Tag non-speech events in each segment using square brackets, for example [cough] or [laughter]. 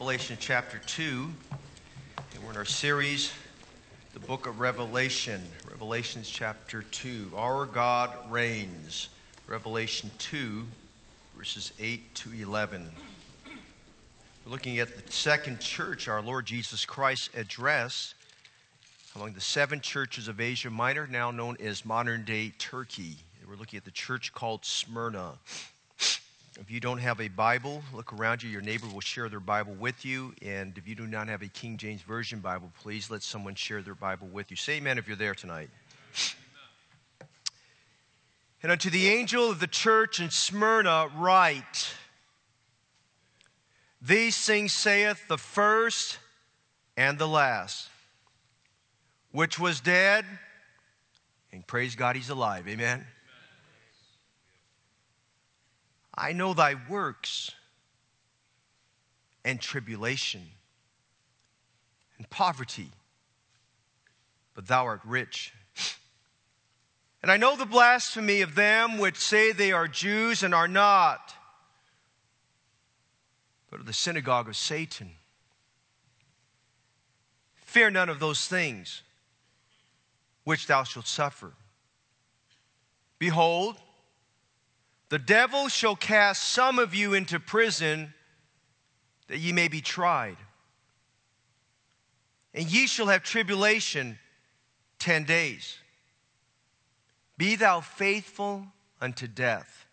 Revelation chapter 2. And we're in our series, the book of Revelation. Revelations chapter 2. Our God reigns. Revelation 2, verses 8 to 11. We're looking at the second church our Lord Jesus Christ addressed among the seven churches of Asia Minor, now known as modern day Turkey. We're looking at the church called Smyrna. If you don't have a Bible, look around you. Your neighbor will share their Bible with you. And if you do not have a King James Version Bible, please let someone share their Bible with you. Say amen if you're there tonight. And unto the angel of the church in Smyrna, write These things saith the first and the last, which was dead, and praise God, he's alive. Amen. I know thy works and tribulation and poverty, but thou art rich. And I know the blasphemy of them which say they are Jews and are not, but of the synagogue of Satan. Fear none of those things which thou shalt suffer. Behold, the devil shall cast some of you into prison that ye may be tried. And ye shall have tribulation ten days. Be thou faithful unto death,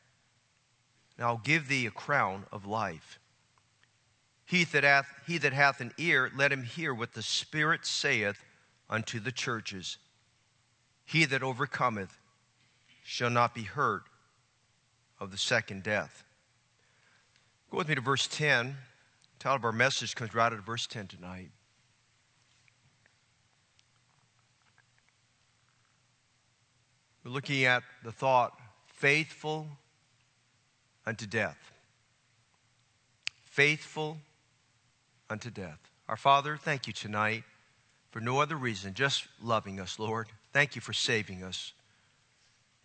and I'll give thee a crown of life. He that, hath, he that hath an ear, let him hear what the Spirit saith unto the churches. He that overcometh shall not be hurt of the second death. Go with me to verse 10. The title of our message comes right out of verse 10 tonight. We're looking at the thought, faithful unto death. Faithful unto death. Our Father, thank you tonight for no other reason, just loving us, Lord. Thank you for saving us.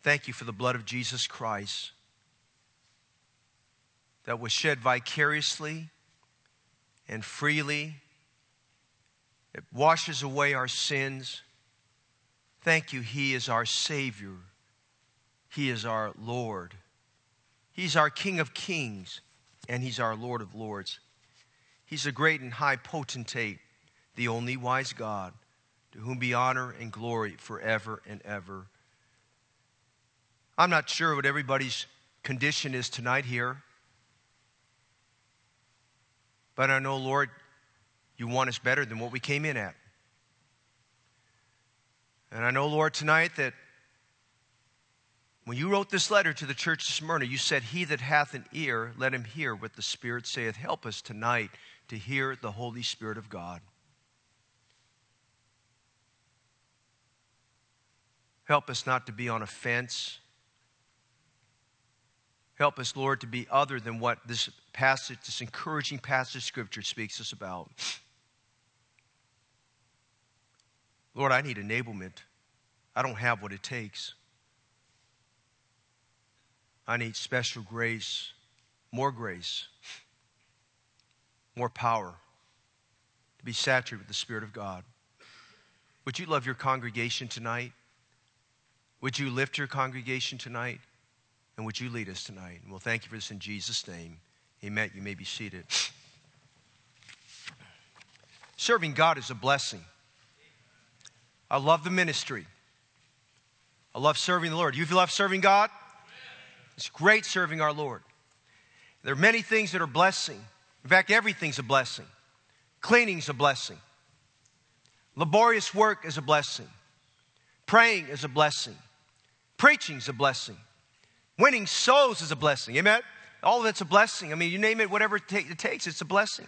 Thank you for the blood of Jesus Christ that was shed vicariously and freely. It washes away our sins. Thank you, He is our Savior. He is our Lord. He's our King of kings, and He's our Lord of lords. He's a great and high potentate, the only wise God, to whom be honor and glory forever and ever. I'm not sure what everybody's condition is tonight here. But I know, Lord, you want us better than what we came in at. And I know, Lord, tonight that when you wrote this letter to the church of Smyrna, you said, He that hath an ear, let him hear what the Spirit saith. Help us tonight to hear the Holy Spirit of God. Help us not to be on a fence Help us, Lord, to be other than what this passage, this encouraging passage of Scripture speaks us about. Lord, I need enablement. I don't have what it takes. I need special grace, more grace, more power to be saturated with the Spirit of God. Would you love your congregation tonight? Would you lift your congregation tonight? And would you lead us tonight? And we'll thank you for this in Jesus' name. Amen. You may be seated. Serving God is a blessing. I love the ministry. I love serving the Lord. You love serving God? It's great serving our Lord. There are many things that are blessing. In fact, everything's a blessing. Cleaning's a blessing. Laborious work is a blessing. Praying is a blessing. Preaching's a blessing. Winning souls is a blessing. Amen? All of it's a blessing. I mean, you name it, whatever it, it takes, it's a blessing.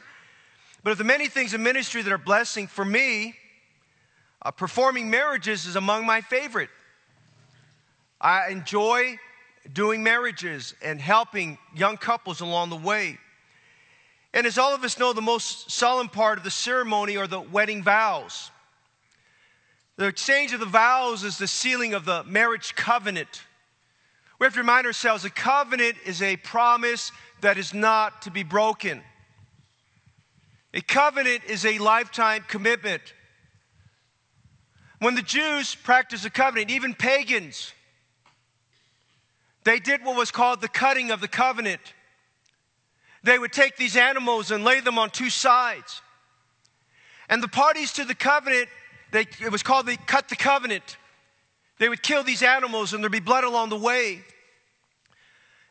But of the many things in ministry that are blessing, for me, uh, performing marriages is among my favorite. I enjoy doing marriages and helping young couples along the way. And as all of us know, the most solemn part of the ceremony are the wedding vows. The exchange of the vows is the sealing of the marriage covenant. We have to remind ourselves a covenant is a promise that is not to be broken. A covenant is a lifetime commitment. When the Jews practiced a covenant, even pagans, they did what was called the cutting of the covenant. They would take these animals and lay them on two sides. And the parties to the covenant, they, it was called the cut the covenant. They would kill these animals and there'd be blood along the way.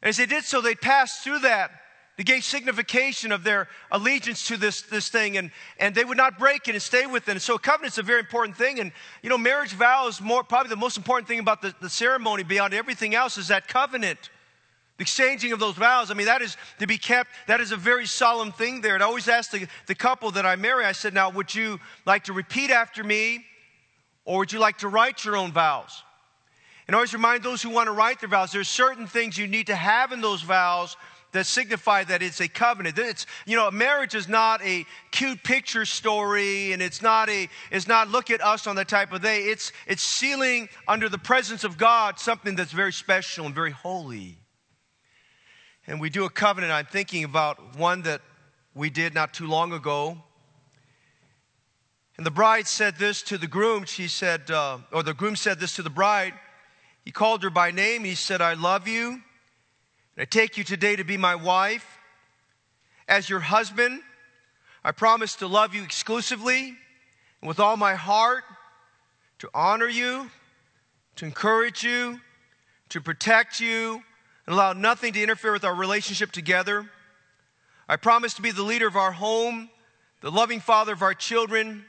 As they did so, they passed through that. They gave signification of their allegiance to this, this thing, and, and they would not break it and stay with it. And so, covenant's a very important thing. And, you know, marriage vows, more, probably the most important thing about the, the ceremony beyond everything else is that covenant. The exchanging of those vows, I mean, that is to be kept, that is a very solemn thing there. And I always ask the, the couple that I marry, I said, now, would you like to repeat after me, or would you like to write your own vows? And always remind those who want to write their vows, there's certain things you need to have in those vows that signify that it's a covenant. It's, you know, marriage is not a cute picture story and it's not a, it's not look at us on that type of day. It's, it's sealing under the presence of God something that's very special and very holy. And we do a covenant. I'm thinking about one that we did not too long ago. And the bride said this to the groom. She said, uh, or the groom said this to the bride. He called her by name. He said, I love you. And I take you today to be my wife. As your husband, I promise to love you exclusively and with all my heart, to honor you, to encourage you, to protect you, and allow nothing to interfere with our relationship together. I promise to be the leader of our home, the loving father of our children,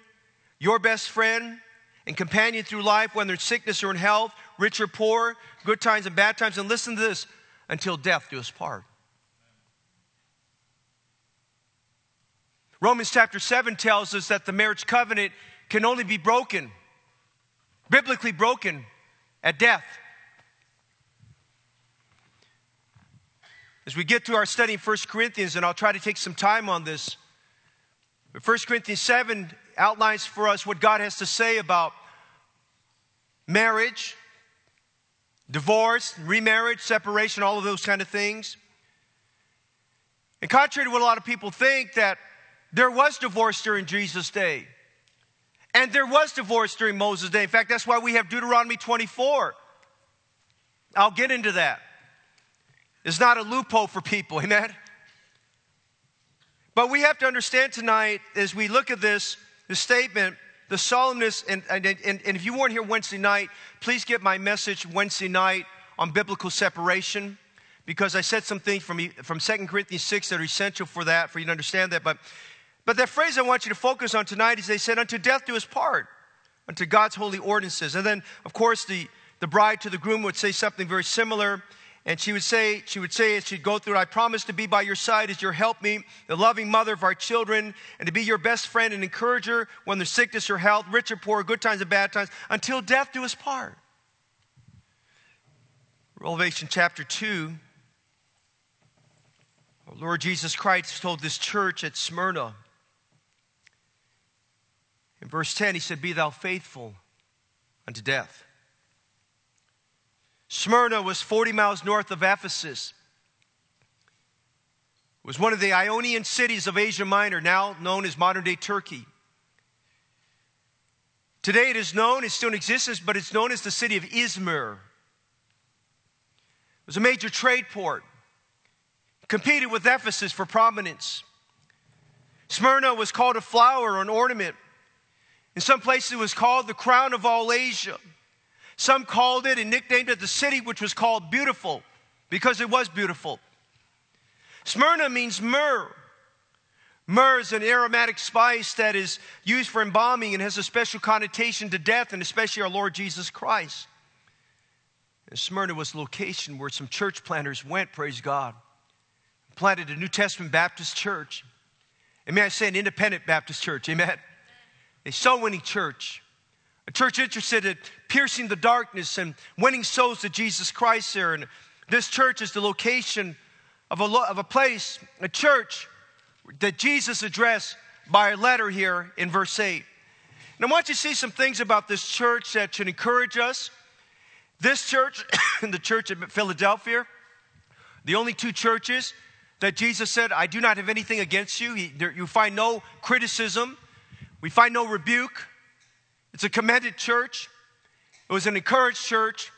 your best friend and companion through life, whether in sickness or in health, rich or poor, good times and bad times. And listen to this until death do us part. Romans chapter 7 tells us that the marriage covenant can only be broken, biblically broken, at death. As we get to our study in 1 Corinthians, and I'll try to take some time on this, but 1 Corinthians 7 outlines for us what God has to say about marriage, divorce, remarriage, separation, all of those kind of things. And contrary to what a lot of people think, that there was divorce during Jesus' day. And there was divorce during Moses' day. In fact, that's why we have Deuteronomy 24. I'll get into that. It's not a loophole for people, [laughs] amen? But we have to understand tonight, as we look at this, the statement, the solemnness, and, and, and, and if you weren't here Wednesday night, please get my message Wednesday night on biblical separation because I said some things from, from 2 Corinthians 6 that are essential for that, for you to understand that. But, but that phrase I want you to focus on tonight is they said, unto death do us part, unto God's holy ordinances. And then, of course, the, the bride to the groom would say something very similar. And she would say, she would say as she'd go through, I promise to be by your side as your helpmeet, the loving mother of our children, and to be your best friend and encourager when there's sickness or health, rich or poor, good times and bad times, until death do us part. Revelation chapter 2, Lord Jesus Christ told this church at Smyrna, in verse 10, he said, Be thou faithful unto death. Smyrna was 40 miles north of Ephesus. It was one of the Ionian cities of Asia Minor, now known as modern day Turkey. Today it is known, it's still in existence, but it's known as the city of Izmir. It was a major trade port, competed with Ephesus for prominence. Smyrna was called a flower or an ornament. In some places it was called the crown of all Asia. Some called it and nicknamed it the city which was called beautiful because it was beautiful. Smyrna means myrrh. Myrrh is an aromatic spice that is used for embalming and has a special connotation to death and especially our Lord Jesus Christ. And Smyrna was the location where some church planters went, praise God, planted a New Testament Baptist church. And may I say an independent Baptist church, amen? A soul winning church. A church interested in piercing the darkness and winning souls to Jesus Christ there. And this church is the location of a, lo- of a place, a church that Jesus addressed by a letter here in verse 8. And I want you to see some things about this church that should encourage us. This church and [coughs] the church at Philadelphia, the only two churches that Jesus said, I do not have anything against you. He, there, you find no criticism, we find no rebuke. It's a commended church, it was an encouraged church,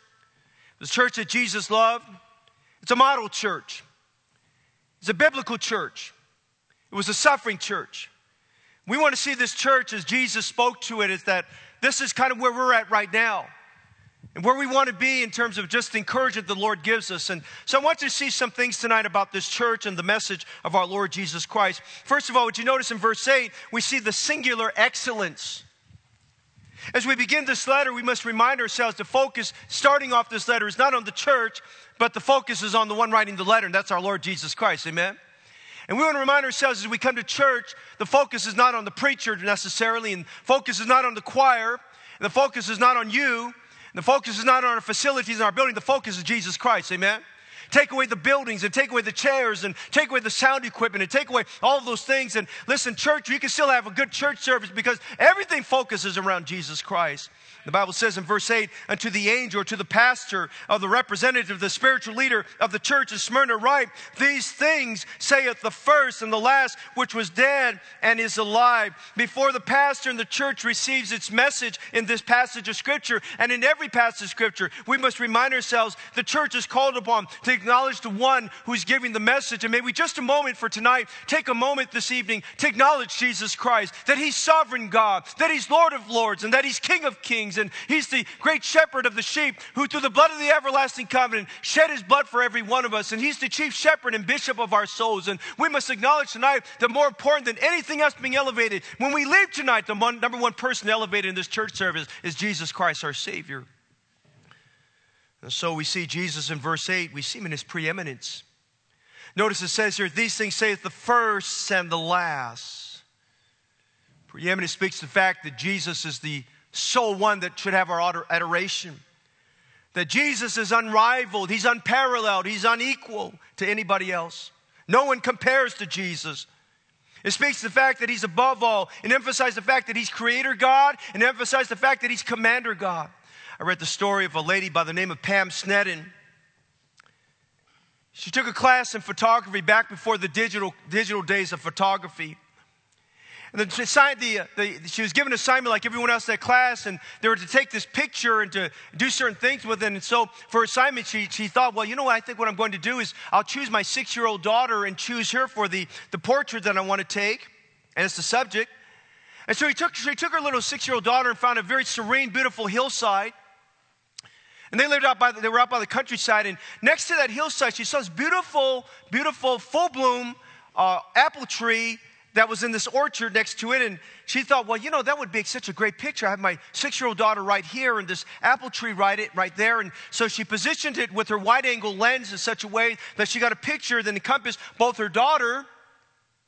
it was a church that Jesus loved. It's a model church, it's a biblical church, it was a suffering church. We want to see this church as Jesus spoke to it, is that this is kind of where we're at right now and where we want to be in terms of just encouragement the Lord gives us. And so I want you to see some things tonight about this church and the message of our Lord Jesus Christ. First of all, what you notice in verse 8, we see the singular excellence. As we begin this letter, we must remind ourselves the focus starting off this letter is not on the church, but the focus is on the one writing the letter, and that's our Lord Jesus Christ. Amen? And we want to remind ourselves as we come to church, the focus is not on the preacher necessarily, and focus is not on the choir, and the focus is not on you, and the focus is not on our facilities and our building, the focus is Jesus Christ. Amen? Take away the buildings and take away the chairs and take away the sound equipment and take away all those things. And listen, church, you can still have a good church service because everything focuses around Jesus Christ. The Bible says in verse 8, unto the angel or to the pastor of the representative, the spiritual leader of the church of Smyrna, write, These things saith the first and the last, which was dead and is alive. Before the pastor and the church receives its message in this passage of Scripture and in every passage of Scripture, we must remind ourselves the church is called upon to acknowledge the one who's giving the message. And may we just a moment for tonight take a moment this evening to acknowledge Jesus Christ, that He's sovereign God, that He's Lord of Lords, and that He's King of Kings and He's the great shepherd of the sheep who, through the blood of the everlasting covenant, shed His blood for every one of us. And He's the chief shepherd and bishop of our souls. And we must acknowledge tonight that more important than anything else being elevated, when we leave tonight, the one, number one person elevated in this church service is Jesus Christ, our Savior. And so we see Jesus in verse 8, we see him in his preeminence. Notice it says here, these things saith the first and the last. Preeminence speaks to the fact that Jesus is the sole one that should have our adoration. That Jesus is unrivaled, he's unparalleled, he's unequal to anybody else. No one compares to Jesus. It speaks to the fact that he's above all and emphasizes the fact that he's creator God and emphasizes the fact that he's commander God. I read the story of a lady by the name of Pam Sneddon. She took a class in photography back before the digital, digital days of photography. And the, the, the, she was given an assignment like everyone else in that class, and they were to take this picture and to do certain things with it. And so for assignment, she, she thought, well, you know what? I think what I'm going to do is I'll choose my six year old daughter and choose her for the, the portrait that I want to take. And it's the subject. And so he took, she took her little six year old daughter and found a very serene, beautiful hillside. And they lived out by the, they were out by the countryside. And next to that hillside, she saw this beautiful, beautiful, full bloom uh, apple tree that was in this orchard next to it. And she thought, well, you know, that would be such a great picture. I have my six year old daughter right here and this apple tree right, it, right there. And so she positioned it with her wide angle lens in such a way that she got a picture that encompassed both her daughter,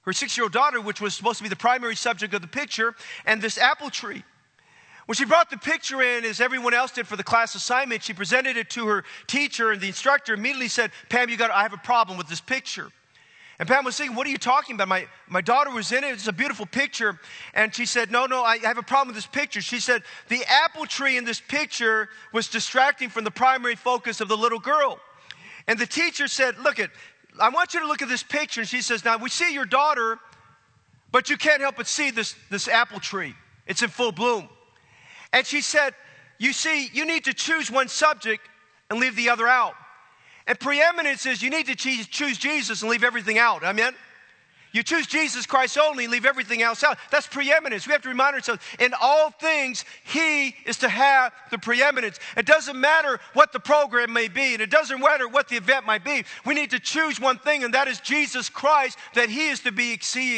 her six year old daughter, which was supposed to be the primary subject of the picture, and this apple tree. When she brought the picture in, as everyone else did for the class assignment, she presented it to her teacher, and the instructor immediately said, Pam, you got, I have a problem with this picture. And Pam was saying, What are you talking about? My, my daughter was in it. It's a beautiful picture. And she said, No, no, I have a problem with this picture. She said, The apple tree in this picture was distracting from the primary focus of the little girl. And the teacher said, Look at, I want you to look at this picture. And she says, Now we see your daughter, but you can't help but see this, this apple tree. It's in full bloom. And she said, You see, you need to choose one subject and leave the other out. And preeminence is you need to choose Jesus and leave everything out. Amen? You choose Jesus Christ only and leave everything else out. That's preeminence. We have to remind ourselves in all things, He is to have the preeminence. It doesn't matter what the program may be, and it doesn't matter what the event might be. We need to choose one thing, and that is Jesus Christ, that He is to be, He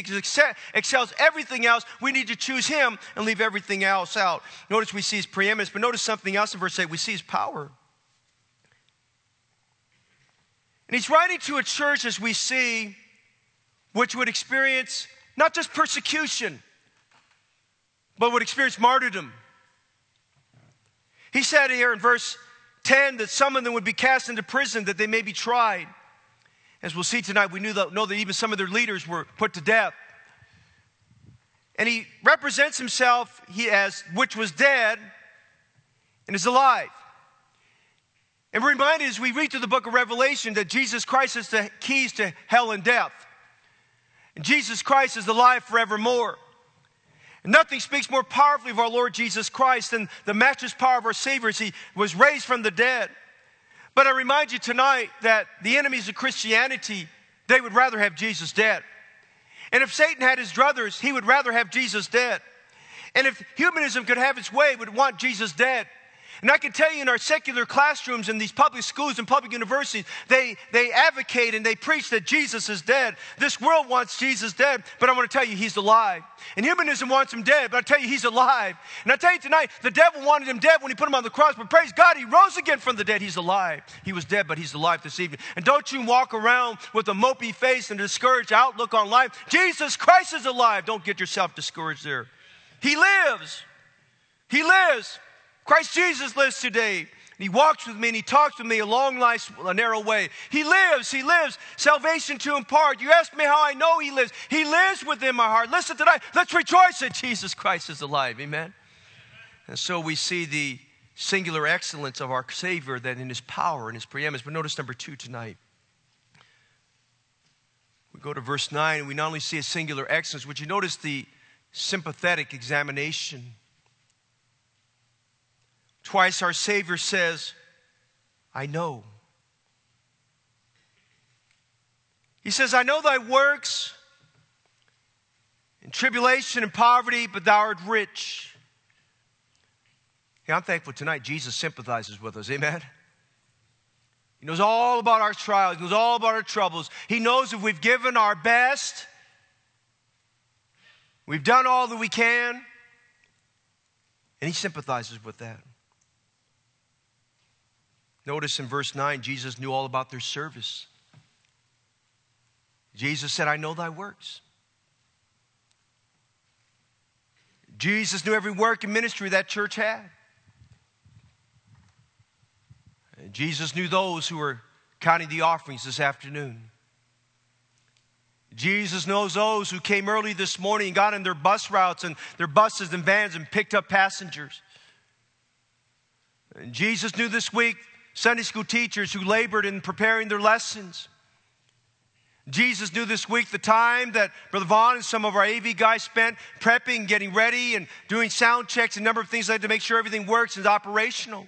excels everything else. We need to choose Him and leave everything else out. Notice we see His preeminence, but notice something else in verse 8 we see His power. And he's writing to a church, as we see, which would experience not just persecution, but would experience martyrdom. He said here in verse 10 that some of them would be cast into prison that they may be tried. As we'll see tonight, we knew that, know that even some of their leaders were put to death. And he represents himself he as which was dead and is alive. And reminded as we read through the book of Revelation that Jesus Christ is the keys to hell and death. And Jesus Christ is alive forevermore. And nothing speaks more powerfully of our Lord Jesus Christ than the matchless power of our Savior as He was raised from the dead. But I remind you tonight that the enemies of Christianity, they would rather have Jesus dead. And if Satan had his druthers, he would rather have Jesus dead. And if humanism could have its way, would want Jesus dead. And I can tell you in our secular classrooms in these public schools and public universities, they, they advocate and they preach that Jesus is dead. This world wants Jesus dead, but I want to tell you he's alive. And humanism wants him dead, but I tell you he's alive. And I tell you tonight, the devil wanted him dead when he put him on the cross, but praise God, he rose again from the dead. He's alive. He was dead, but he's alive this evening. And don't you walk around with a mopey face and a discouraged outlook on life. Jesus Christ is alive. Don't get yourself discouraged there. He lives. He lives. Christ Jesus lives today. He walks with me and he talks with me a long life, a narrow way. He lives, he lives. Salvation to impart. You ask me how I know he lives. He lives within my heart. Listen tonight, let's rejoice that Jesus Christ is alive. Amen. And so we see the singular excellence of our Savior that in his power and his preeminence. But notice number two tonight. We go to verse 9 and we not only see a singular excellence, would you notice the sympathetic examination? Twice our Savior says, I know. He says, I know thy works in tribulation and poverty, but thou art rich. Hey, I'm thankful tonight Jesus sympathizes with us. Amen. He knows all about our trials, he knows all about our troubles. He knows if we've given our best, we've done all that we can, and he sympathizes with that. Notice in verse 9, Jesus knew all about their service. Jesus said, I know thy works. Jesus knew every work and ministry that church had. Jesus knew those who were counting the offerings this afternoon. Jesus knows those who came early this morning and got in their bus routes and their buses and vans and picked up passengers. And Jesus knew this week Sunday school teachers who labored in preparing their lessons. Jesus knew this week the time that Brother Vaughn and some of our AV guys spent prepping, getting ready, and doing sound checks, and a number of things like to make sure everything works and is operational.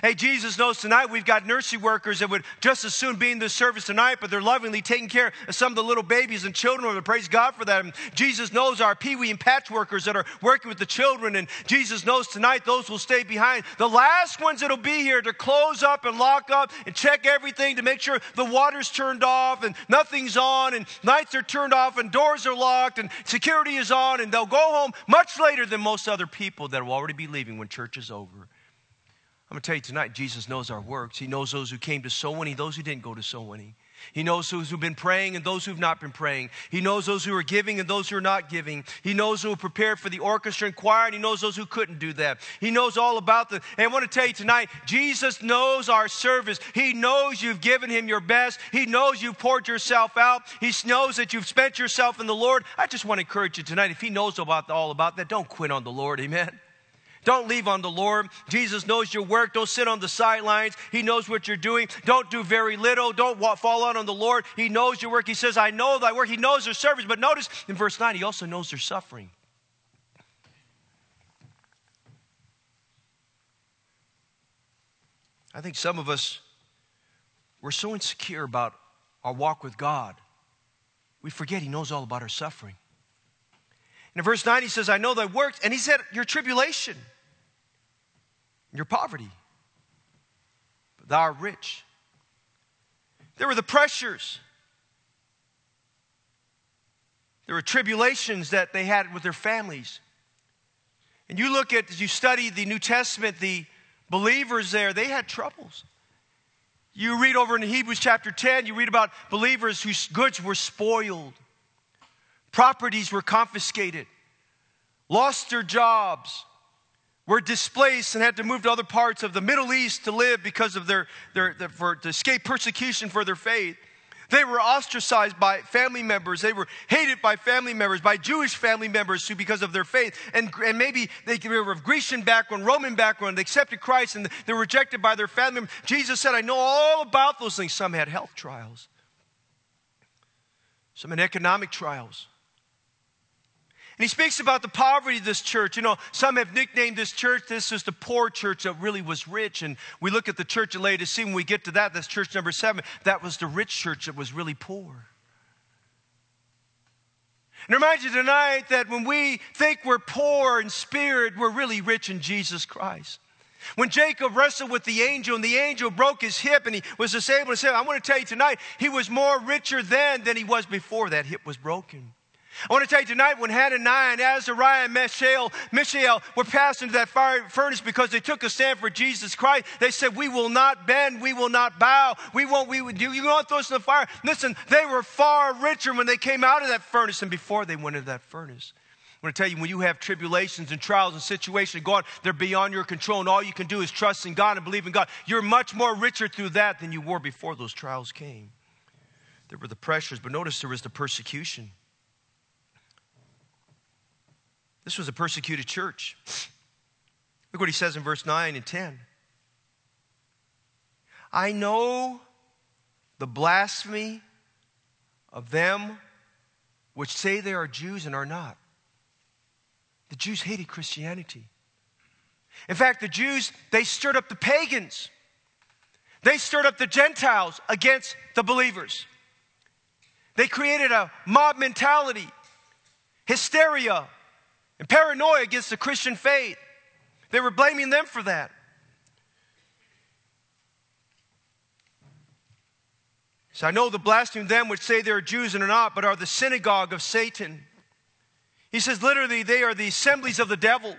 Hey, Jesus knows tonight we've got nursery workers that would just as soon be in this service tonight, but they're lovingly taking care of some of the little babies and children. And praise God for that. And Jesus knows our peewee and patch workers that are working with the children. And Jesus knows tonight those will stay behind. The last ones that'll be here to close up and lock up and check everything to make sure the water's turned off and nothing's on and lights are turned off and doors are locked and security is on. And they'll go home much later than most other people that will already be leaving when church is over. I'm going to tell you tonight, Jesus knows our works. He knows those who came to soul winning, those who didn't go to soul winning. He knows those who've been praying and those who've not been praying. He knows those who are giving and those who are not giving. He knows who are prepared for the orchestra and choir, and He knows those who couldn't do that. He knows all about the. And I want to tell you tonight, Jesus knows our service. He knows you've given Him your best. He knows you've poured yourself out. He knows that you've spent yourself in the Lord. I just want to encourage you tonight, if He knows about all about that, don't quit on the Lord. Amen. Don't leave on the Lord. Jesus knows your work. Don't sit on the sidelines. He knows what you're doing. Don't do very little. Don't fall out on the Lord. He knows your work. He says, I know thy work. He knows their service. But notice in verse 9, he also knows their suffering. I think some of us, we're so insecure about our walk with God, we forget He knows all about our suffering. And in verse 9, He says, I know thy works. And He said, Your tribulation your poverty. But thou art rich. There were the pressures. There were tribulations that they had with their families. And you look at, as you study the New Testament, the believers there, they had troubles. You read over in Hebrews chapter 10, you read about believers whose goods were spoiled, properties were confiscated, lost their jobs, were displaced and had to move to other parts of the Middle East to live because of their, their, their for, to escape persecution for their faith. They were ostracized by family members. They were hated by family members, by Jewish family members who, because of their faith, and, and maybe they were of Grecian background, Roman background, they accepted Christ and they were rejected by their family members. Jesus said, I know all about those things. Some had health trials, some had economic trials. And he speaks about the poverty of this church. You know, some have nicknamed this church, this is the poor church that really was rich. And we look at the church at Laodicea, when we get to that, that's church number seven. That was the rich church that was really poor. And remind you tonight that when we think we're poor in spirit, we're really rich in Jesus Christ. When Jacob wrestled with the angel and the angel broke his hip and he was disabled, I say, I want to tell you tonight, he was more richer then than he was before that hip was broken. I want to tell you tonight when Hananiah and Azariah and Mishael, Mishael were passed into that fire furnace because they took a stand for Jesus Christ, they said, We will not bend, we will not bow, we won't, we would do, you want throw us in the fire. Listen, they were far richer when they came out of that furnace than before they went into that furnace. I want to tell you, when you have tribulations and trials and situations go on, they're beyond your control, and all you can do is trust in God and believe in God. You're much more richer through that than you were before those trials came. There were the pressures, but notice there was the persecution. This was a persecuted church. Look what he says in verse 9 and 10. I know the blasphemy of them which say they are Jews and are not. The Jews hated Christianity. In fact, the Jews, they stirred up the pagans. They stirred up the Gentiles against the believers. They created a mob mentality, hysteria, and paranoia against the Christian faith. They were blaming them for that. So I know the blasphemy of them which say they are Jews and are not, but are the synagogue of Satan. He says literally they are the assemblies of the devil.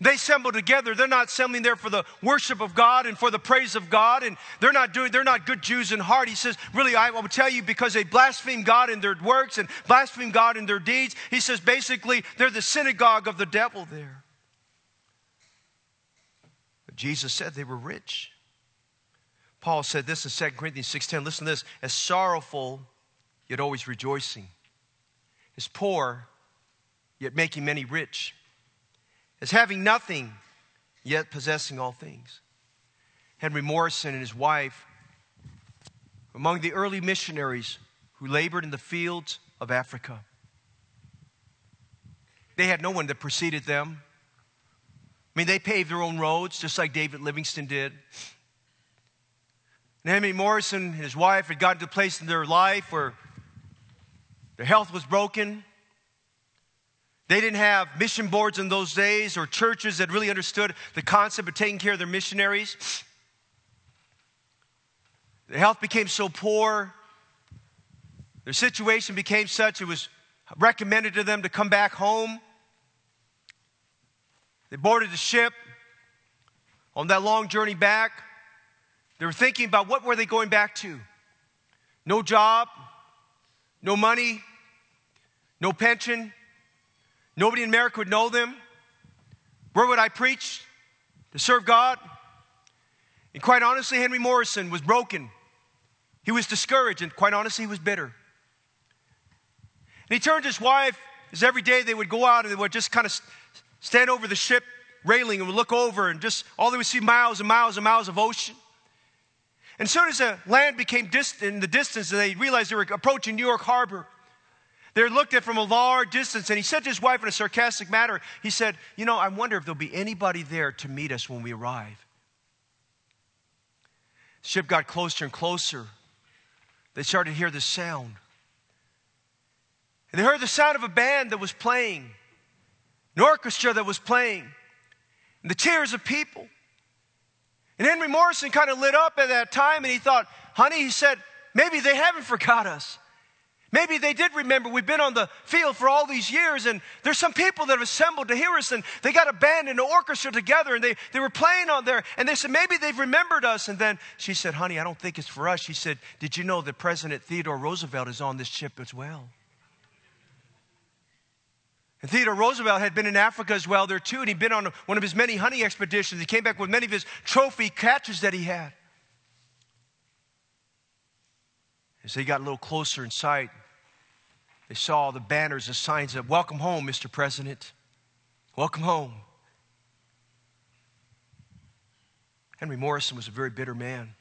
They assemble together. They're not assembling there for the worship of God and for the praise of God, and they're not doing, they're not good Jews in heart. He says, really, I will tell you because they blaspheme God in their works and blaspheme God in their deeds. He says, basically, they're the synagogue of the devil there. But Jesus said they were rich. Paul said this in 2 Corinthians 6:10. Listen to this, as sorrowful, yet always rejoicing. As poor, yet making many rich as having nothing, yet possessing all things. Henry Morrison and his wife, among the early missionaries who labored in the fields of Africa. They had no one that preceded them. I mean, they paved their own roads, just like David Livingstone did. And Henry Morrison and his wife had gotten to a place in their life where their health was broken, they didn't have mission boards in those days or churches that really understood the concept of taking care of their missionaries. Their health became so poor, their situation became such, it was recommended to them to come back home. They boarded the ship on that long journey back. They were thinking about what were they going back to? No job, no money, no pension, Nobody in America would know them. Where would I preach to serve God? And quite honestly, Henry Morrison was broken. He was discouraged, and quite honestly, he was bitter. And he turned to his wife, as every day they would go out and they would just kind of stand over the ship railing and would look over, and just all they would see miles and miles and miles of ocean. And as soon as the land became distant in the distance, they realized they were approaching New York Harbor. They looked at from a large distance, and he said to his wife in a sarcastic manner, he said, You know, I wonder if there'll be anybody there to meet us when we arrive. Ship got closer and closer. They started to hear the sound. And they heard the sound of a band that was playing, an orchestra that was playing, and the cheers of people. And Henry Morrison kind of lit up at that time and he thought, honey, he said, maybe they haven't forgot us. Maybe they did remember we've been on the field for all these years, and there's some people that have assembled to hear us, and they got a band and an orchestra together, and they, they were playing on there, and they said, Maybe they've remembered us. And then she said, Honey, I don't think it's for us. She said, Did you know that President Theodore Roosevelt is on this ship as well? And Theodore Roosevelt had been in Africa as well there too, and he'd been on one of his many hunting expeditions. He came back with many of his trophy catches that he had. As they got a little closer in sight, they saw the banners, the signs of Welcome home, Mr. President. Welcome home. Henry Morrison was a very bitter man.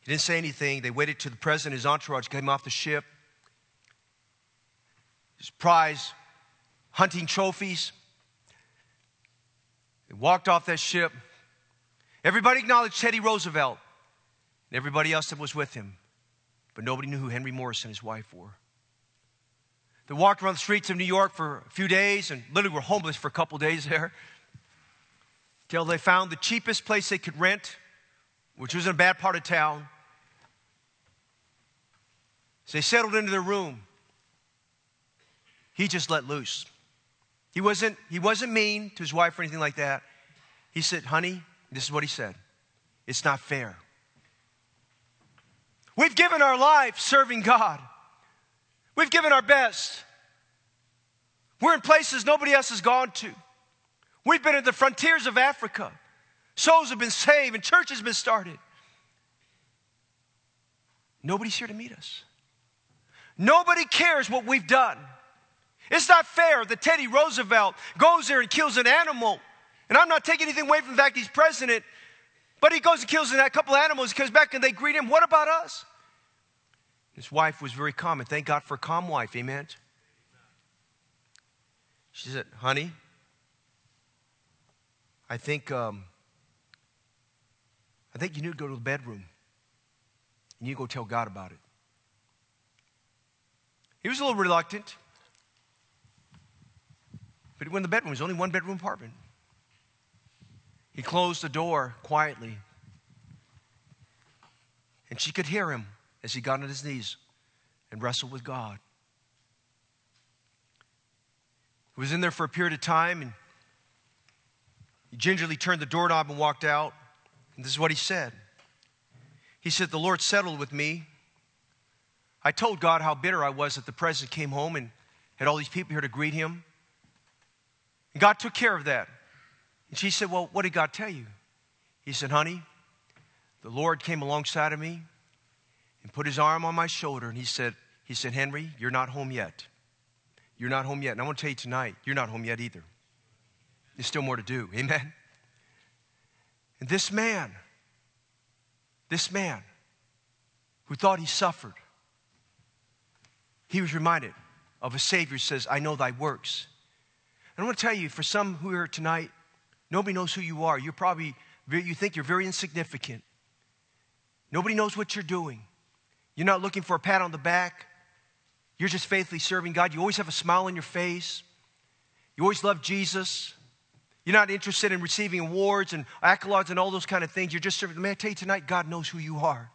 He didn't say anything. They waited till the president, his entourage came off the ship. His prize hunting trophies. They walked off that ship. Everybody acknowledged Teddy Roosevelt and everybody else that was with him, but nobody knew who Henry Morris and his wife were. They walked around the streets of New York for a few days and literally were homeless for a couple days there till they found the cheapest place they could rent, which was in a bad part of town. So they settled into their room. He just let loose. He wasn't, he wasn't mean to his wife or anything like that. He said, Honey, this is what he said it's not fair. We've given our life serving God, we've given our best. We're in places nobody else has gone to. We've been at the frontiers of Africa. Souls have been saved and churches been started. Nobody's here to meet us. Nobody cares what we've done. It's not fair that Teddy Roosevelt goes there and kills an animal. And I'm not taking anything away from the fact he's president, but he goes and kills a couple animals, he comes back and they greet him. What about us? His wife was very calm, and thank God for a calm wife, amen? She said, Honey, I think, um, I think you need to go to the bedroom. And you go tell God about it. He was a little reluctant. But he went in the bedroom. It was only one bedroom apartment. He closed the door quietly. And she could hear him as he got on his knees and wrestled with God. He was in there for a period of time and he gingerly turned the doorknob and walked out. And this is what he said He said, The Lord settled with me. I told God how bitter I was that the president came home and had all these people here to greet him. And God took care of that. And she said, Well, what did God tell you? He said, Honey, the Lord came alongside of me and put his arm on my shoulder and he said, he said, Henry, you're not home yet. You're not home yet. And I want to tell you tonight, you're not home yet either. There's still more to do. [laughs] Amen? And this man, this man who thought he suffered, he was reminded of a Savior who says, I know thy works. And I want to tell you, for some who are here tonight, nobody knows who you are. You're probably, you think you're very insignificant. Nobody knows what you're doing. You're not looking for a pat on the back. You're just faithfully serving God. You always have a smile on your face. You always love Jesus. You're not interested in receiving awards and accolades and all those kind of things. You're just serving. May I tell you tonight, God knows who you are.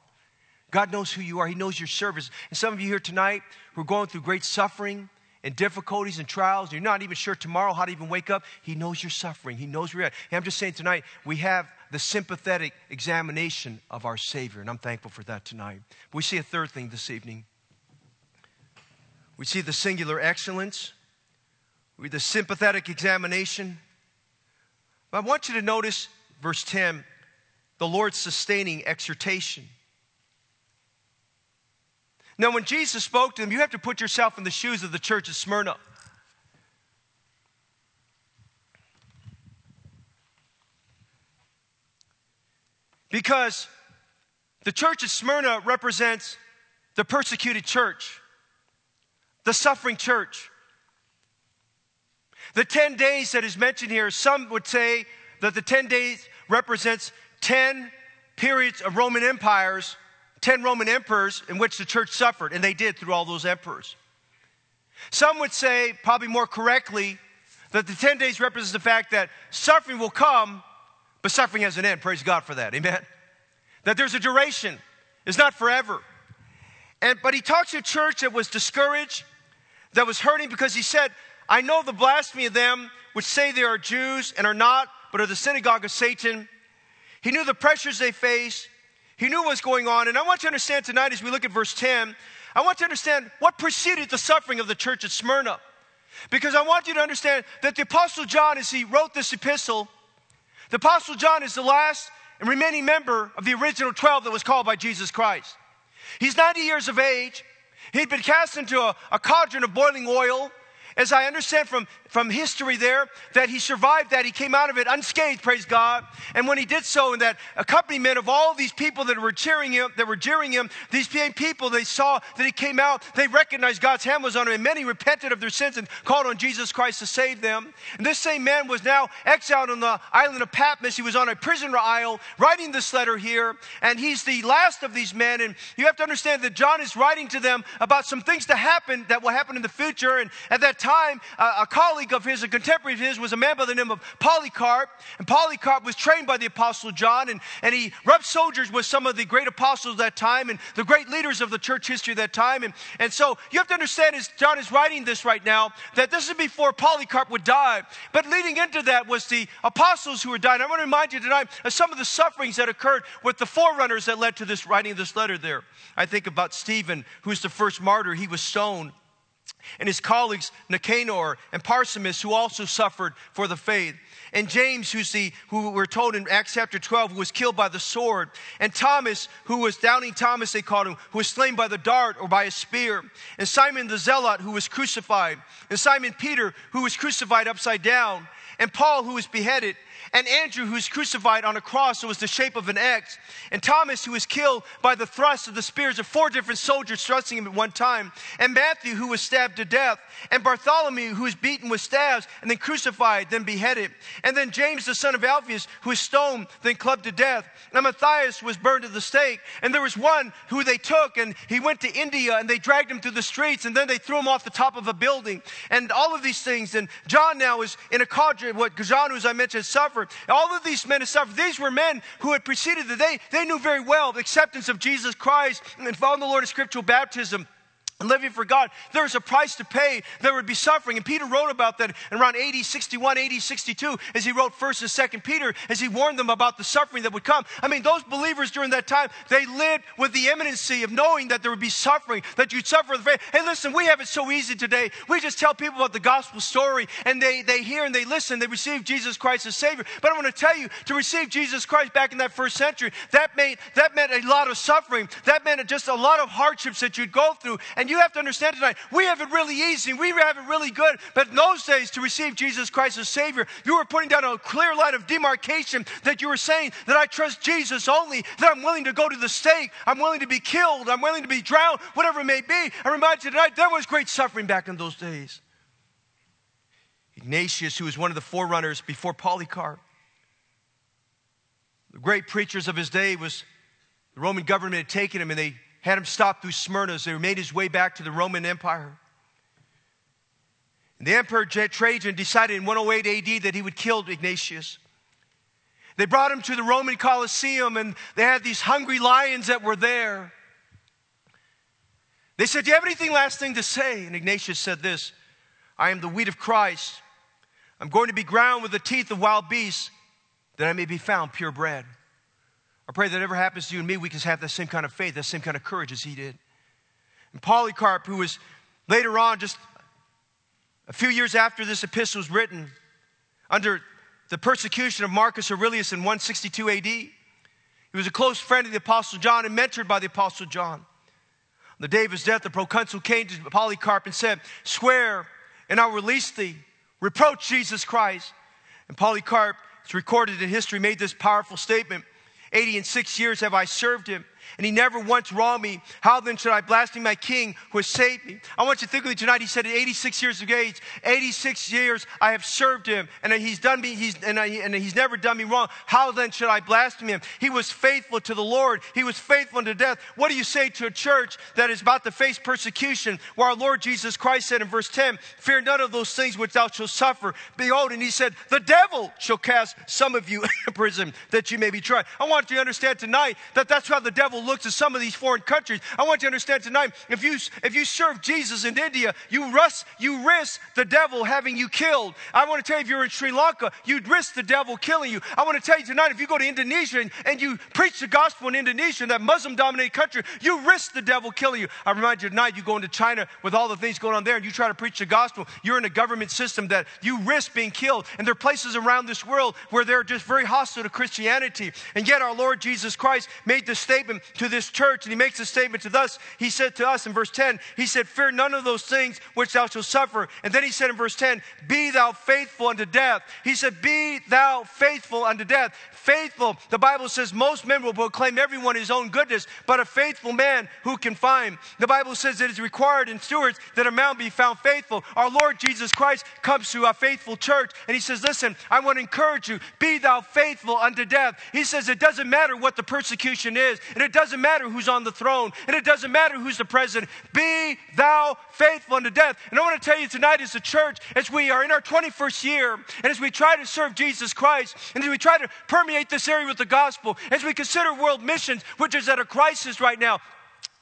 God knows who you are. He knows your service. And some of you here tonight who are going through great suffering and difficulties and trials, and you're not even sure tomorrow how to even wake up, He knows you're suffering. He knows where you're at. And I'm just saying tonight, we have the sympathetic examination of our Savior, and I'm thankful for that tonight. But we see a third thing this evening. We see the singular excellence, we the sympathetic examination, but I want you to notice verse 10 the Lord's sustaining exhortation. Now, when Jesus spoke to them, you have to put yourself in the shoes of the church of Smyrna. Because the church of Smyrna represents the persecuted church, the suffering church. The 10 days that is mentioned here, some would say that the 10 days represents 10 periods of Roman empires, 10 Roman emperors in which the church suffered, and they did through all those emperors. Some would say, probably more correctly, that the 10 days represents the fact that suffering will come, but suffering has an end. Praise God for that. Amen. That there's a duration, it's not forever. And, but he talks to a church that was discouraged, that was hurting because he said, I know the blasphemy of them which say they are Jews and are not, but are the synagogue of Satan. He knew the pressures they face. He knew what was going on. And I want you to understand tonight as we look at verse 10, I want to understand what preceded the suffering of the church at Smyrna. Because I want you to understand that the Apostle John, as he wrote this epistle, the Apostle John is the last and remaining member of the original 12 that was called by Jesus Christ. He's 90 years of age. He'd been cast into a, a cauldron of boiling oil as I understand from, from history there, that he survived that. He came out of it unscathed, praise God. And when he did so, in that accompaniment of all these people that were cheering him, that were jeering him, these people, they saw that he came out, they recognized God's hand was on him, and many repented of their sins and called on Jesus Christ to save them. And this same man was now exiled on the island of Patmos. He was on a prison isle writing this letter here, and he's the last of these men. And you have to understand that John is writing to them about some things to happen that will happen in the future. And at that time, a colleague of his, a contemporary of his, was a man by the name of Polycarp. And Polycarp was trained by the Apostle John, and, and he rubbed soldiers with some of the great apostles of that time and the great leaders of the church history of that time. And, and so you have to understand, as John is writing this right now, that this is before Polycarp would die. But leading into that was the apostles who were dying. I want to remind you tonight of some of the sufferings that occurred with the forerunners that led to this writing of this letter there. I think about Stephen, who's the first martyr. He was stoned and his colleagues Nicanor and Parmenas, who also suffered for the faith. And James, who's the, who we're told in Acts chapter 12, was killed by the sword. And Thomas, who was Doubting Thomas, they called him, who was slain by the dart or by a spear. And Simon the Zealot, who was crucified. And Simon Peter, who was crucified upside down. And Paul, who was beheaded and Andrew, who was crucified on a cross that was the shape of an X, and Thomas, who was killed by the thrust of the spears of four different soldiers thrusting him at one time, and Matthew, who was stabbed to death, and Bartholomew, who was beaten with staves and then crucified, then beheaded, and then James, the son of Alphaeus, who was stoned, then clubbed to death, and Matthias was burned at the stake, and there was one who they took, and he went to India, and they dragged him through the streets, and then they threw him off the top of a building, and all of these things, and John now is in a cauldron, what John, who as I mentioned, suffered All of these men have suffered. These were men who had preceded that. They, they knew very well the acceptance of Jesus Christ and following the Lord of scriptural baptism living for God, there was a price to pay. There would be suffering. And Peter wrote about that around 80, 61, 80, 62, as he wrote 1st and 2nd Peter, as he warned them about the suffering that would come. I mean, those believers during that time, they lived with the imminency of knowing that there would be suffering, that you'd suffer. Hey, listen, we have it so easy today. We just tell people about the gospel story, and they, they hear and they listen. They receive Jesus Christ as Savior. But I want to tell you, to receive Jesus Christ back in that first century, that, made, that meant a lot of suffering. That meant just a lot of hardships that you'd go through. And you have to understand tonight, we have it really easy. We have it really good. But in those days, to receive Jesus Christ as Savior, you were putting down a clear line of demarcation that you were saying that I trust Jesus only, that I'm willing to go to the stake, I'm willing to be killed, I'm willing to be drowned, whatever it may be. I remind you tonight, there was great suffering back in those days. Ignatius, who was one of the forerunners before Polycarp, the great preachers of his day was the Roman government had taken him and they had him stop through Smyrna as he made his way back to the Roman Empire. And the Emperor Trajan decided in 108 AD that he would kill Ignatius. They brought him to the Roman Colosseum and they had these hungry lions that were there. They said, Do you have anything last thing to say? And Ignatius said this I am the wheat of Christ. I'm going to be ground with the teeth of wild beasts that I may be found pure bread. I pray that ever happens to you and me, we can have that same kind of faith, that same kind of courage as he did. And Polycarp, who was later on, just a few years after this epistle was written, under the persecution of Marcus Aurelius in 162 AD, he was a close friend of the Apostle John and mentored by the Apostle John. On the day of his death, the proconsul came to Polycarp and said, Swear, and I'll release thee. Reproach Jesus Christ. And Polycarp, it's recorded in history, made this powerful statement 80 and six years have I served him and he never once wronged me. How then should I blaspheme my king who has saved me? I want you to think with me tonight. He said at 86 years of age, 86 years I have served him, and he's done me, he's, and, I, and he's never done me wrong. How then should I blaspheme him? He was faithful to the Lord. He was faithful unto death. What do you say to a church that is about to face persecution, where our Lord Jesus Christ said in verse 10, Fear none of those things which thou shalt suffer. Behold, and he said, The devil shall cast some of you [laughs] into prison that you may be tried. I want you to understand tonight that that's how the devil devil looks at some of these foreign countries. I want you to understand tonight, if you, if you serve Jesus in India, you risk, you risk the devil having you killed. I want to tell you, if you're in Sri Lanka, you'd risk the devil killing you. I want to tell you tonight, if you go to Indonesia and, and you preach the gospel in Indonesia, that Muslim dominated country, you risk the devil killing you. I remind you tonight, you go into China with all the things going on there and you try to preach the gospel, you're in a government system that you risk being killed. And there are places around this world where they're just very hostile to Christianity. And yet our Lord Jesus Christ made this statement to this church, and he makes a statement to us. He said to us in verse 10, he said, Fear none of those things which thou shalt suffer. And then he said in verse 10, Be thou faithful unto death. He said, Be thou faithful unto death faithful. The Bible says most men will proclaim everyone his own goodness, but a faithful man who can find. The Bible says it is required in stewards that a man be found faithful. Our Lord Jesus Christ comes to a faithful church and he says, Listen, I want to encourage you, be thou faithful unto death. He says, It doesn't matter what the persecution is, and it doesn't matter who's on the throne, and it doesn't matter who's the president. Be thou faithful unto death. And I want to tell you tonight, as a church, as we are in our 21st year, and as we try to serve Jesus Christ, and as we try to permeate permeate this area with the gospel as we consider world missions, which is at a crisis right now.